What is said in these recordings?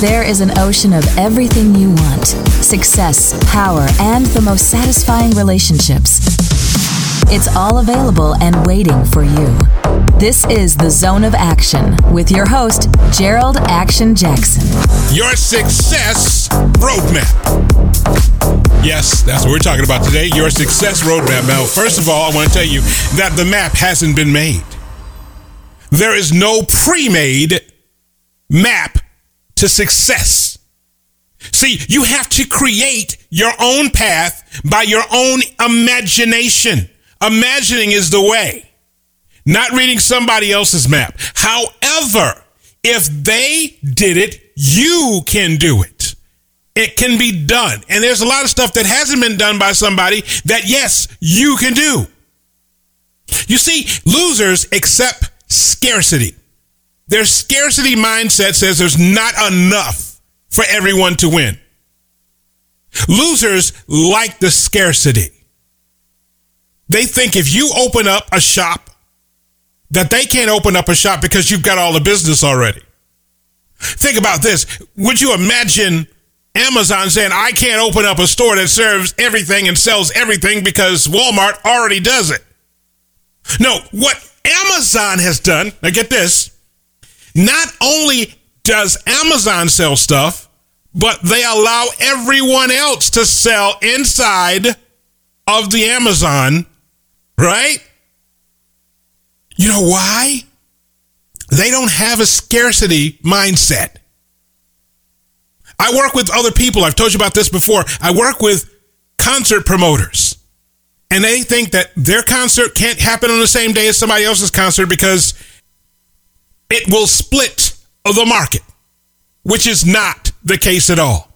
There is an ocean of everything you want success, power, and the most satisfying relationships. It's all available and waiting for you. This is the Zone of Action with your host, Jerold Action Jackson. Your success roadmap. Yes, that's what we're talking about today. Your success roadmap. Now, first of all, I want to tell you that the map hasn't been made. There is no pre made map to success. See, you have to create your own path by your own imagination. Imagining is the way, not reading somebody else's map. However, if they did it, you can do it. It can be done. And there's a lot of stuff that hasn't been done by somebody that, yes, you can do. You see, losers accept scarcity. Their scarcity mindset says there's not enough for everyone to win. Losers like the scarcity. They think if you open up a shop, that they can't open up a shop because you've got all the business already. Think about this. Would you imagine Amazon saying, I can't open up a store that serves everything and sells everything because Walmart already does it? No, what Amazon has done, now get this, not only does Amazon sell stuff, but they allow everyone else to sell inside of the Amazon, right? You know why? They don't have a scarcity mindset. I work with other people. I've told you about this before. I work with concert promoters. And they think that their concert can't happen on the same day as somebody else's concert because it will split the market, which is not the case at all.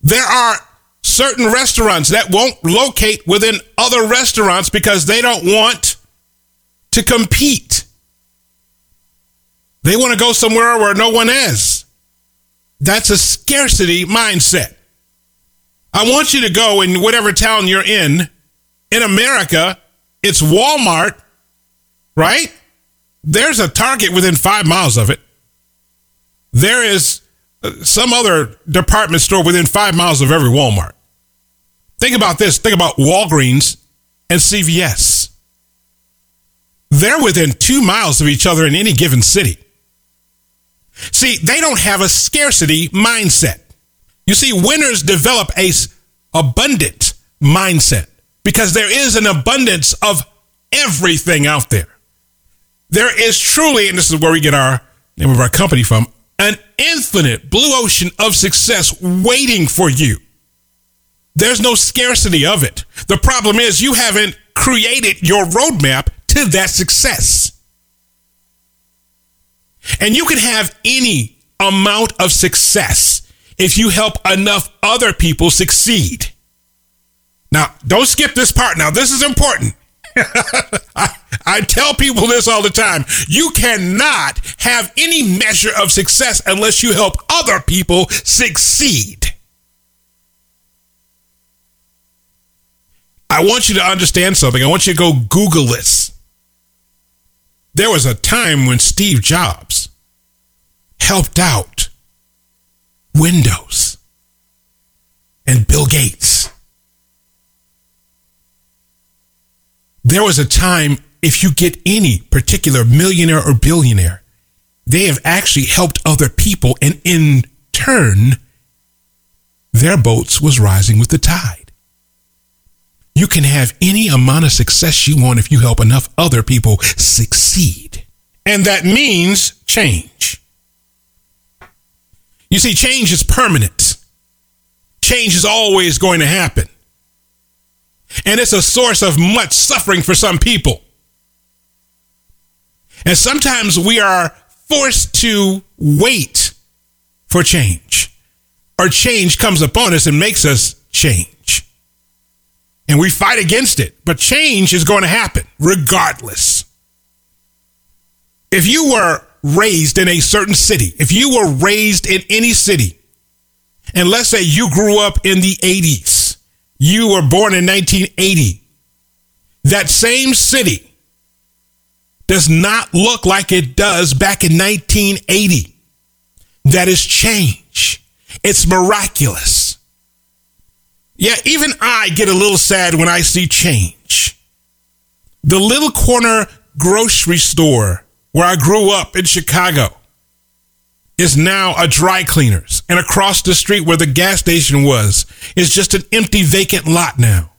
There are certain restaurants that won't locate within other restaurants because they don't want to compete. They want to go somewhere where no one is. That's a scarcity mindset. I want you to go in whatever town you're in. In America, it's Walmart, right? There's a Target within five miles of it. There is uh, some other department store within five miles of every Walmart. Think about this. Think about Walgreens and CVS. They're within two miles of each other in any given city. See, they don't have a scarcity mindset. You see, winners develop a abundant mindset because there is an abundance of everything out there. There is truly, and this is where we get our name of our company from, an infinite blue ocean of success waiting for you. There's no scarcity of it. The problem is you haven't created your roadmap to that success. And you can have any amount of success if you help enough other people succeed. Now, don't skip this part. Now, this is important. I, tell people this all the time. You cannot have any measure of success unless you help other people succeed. I want you to understand something. I want you to go Google this. There was a time when Steve Jobs helped out Windows and Bill Gates. There was a time, if you get any particular millionaire or billionaire, they have actually helped other people, and in turn, their boats was rising with the tide. You can have any amount of success you want if you help enough other people succeed. And that means change. You see, change is permanent. Change is always going to happen. And it's a source of much suffering for some people. And sometimes we are forced to wait for change, or change comes upon us and makes us change and we fight against it. But change is going to happen regardless. If you were raised in a certain city, if you were raised in any city, and let's say you grew up in the 80s, you were born in 1980, that same city does not look like it does back in 1980. that is change. It's miraculous. Yeah, even I get a little sad when I see change. The little corner grocery store where I grew up in Chicago is now a dry cleaners. And across the street where the gas station was is just an empty vacant lot now.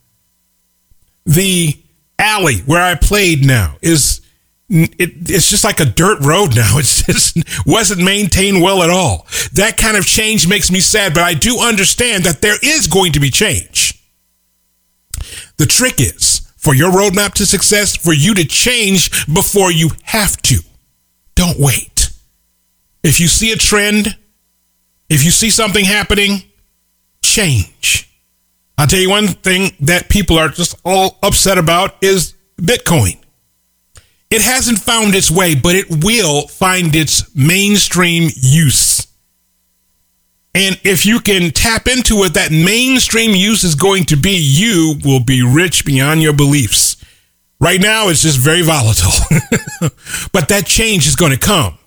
The alley where I played now is it, it's just like a dirt road now. It just wasn't maintained well at all. That kind of change makes me sad, but I do understand that there is going to be change. The trick is for your roadmap to success, for you to change before you have to. Don't wait. If you see a trend, if you see something happening, change. I'll tell you one thing that people are just all upset about is Bitcoin. It hasn't found its way, but it will find its mainstream use. And if you can tap into it, that mainstream use is going to be you will be rich beyond your beliefs. Right now, it's just very volatile, but that change is going to come.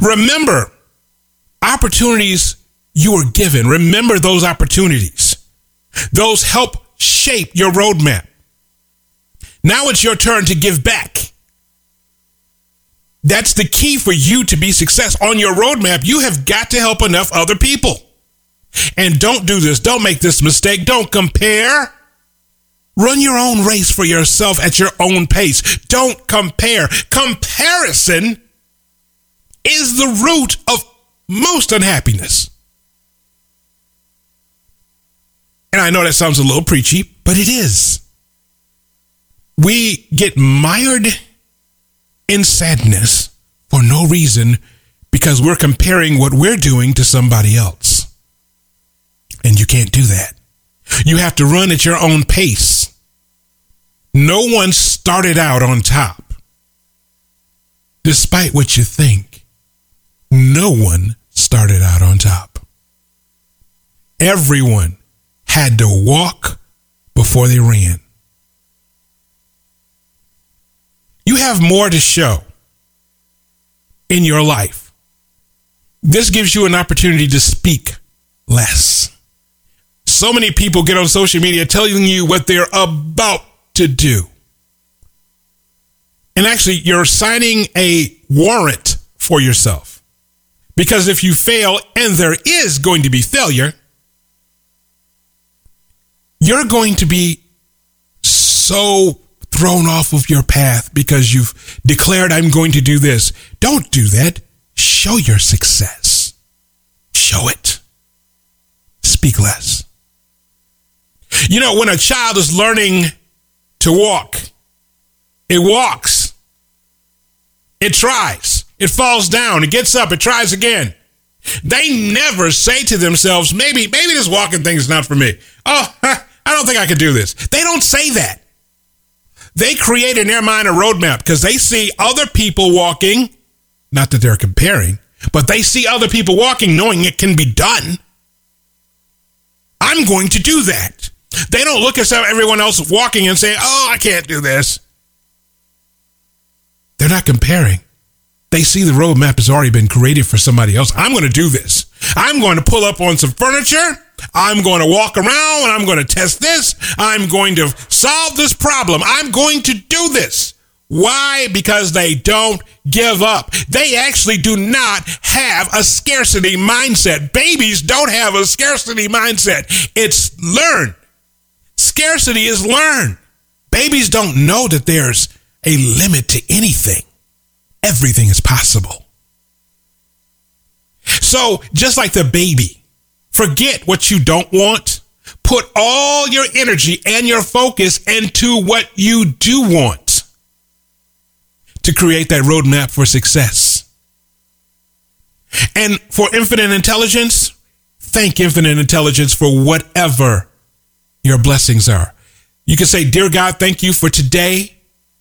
Remember, opportunities you were given, remember those opportunities. Those help shape your roadmap. Now it's your turn to give back. That's the key for you to be success on your roadmap. You have got to help enough other people. And don't do this. Don't make this mistake. Don't compare. Run your own race for yourself at your own pace. Don't compare. Comparison is the root of most unhappiness. And I know that sounds a little preachy, but it is we get mired in sadness for no reason because we're comparing what we're doing to somebody else. And you can't do that. You have to run at your own pace. No one started out on top. Despite what you think, no one started out on top. Everyone had to walk before they ran. You have more to show in your life. This gives you an opportunity to speak less. So many people get on social media telling you what they're about to do. And actually, you're signing a warrant for yourself. Because if you fail, and there is going to be failure, you're going to be so thrown off of your path because you've declared, I'm going to do this. Don't do that. Show your success. Show it. Speak less. You know, when a child is learning to walk, it walks, it tries, it falls down, it gets up, it tries again. They never say to themselves, maybe, maybe this walking thing is not for me. Oh, I don't think I can do this. They don't say that. They create in their mind a roadmap because they see other people walking, not that they're comparing, but they see other people walking knowing it can be done. I'm going to do that. They don't look at everyone else walking and say, oh, I can't do this. They're not comparing. They see the roadmap has already been created for somebody else. I'm going to do this. I'm going to pull up on some furniture. I'm going to walk around I'm going to test this. I'm going to solve this problem. I'm going to do this. Why? Because they don't give up. They actually do not have a scarcity mindset. Babies don't have a scarcity mindset. It's learned. Scarcity is learned. Babies don't know that there's a limit to anything. Everything is possible. So, just like the baby, forget what you don't want. Put all your energy and your focus into what you do want to create that roadmap for success. And for infinite intelligence, thank infinite intelligence for whatever your blessings are. You can say, Dear God, thank you for today,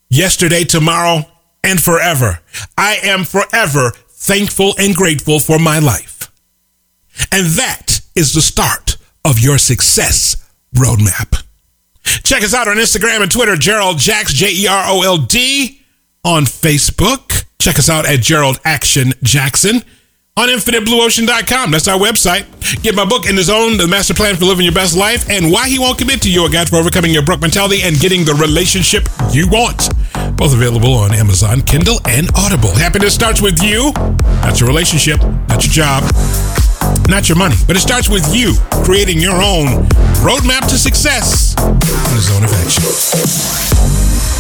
yesterday, tomorrow, and forever. I am forever thankful and grateful for my life. And that is the start of your success roadmap. Check us out on Instagram and Twitter, Jerold Jax, J E R O L D. On Facebook, check us out at Jerold Action Jackson. on infiniteblueocean.com. That's our website. Get my book in the zone, The Master Plan for Living Your Best Life, and Why He Won't Commit to You, a guide for overcoming your broke mentality and getting the relationship you want. Both available on Amazon, Kindle, and Audible. Happiness starts with you, not your relationship, not your job, not your money, but it starts with you creating your own roadmap to success in the zone of action.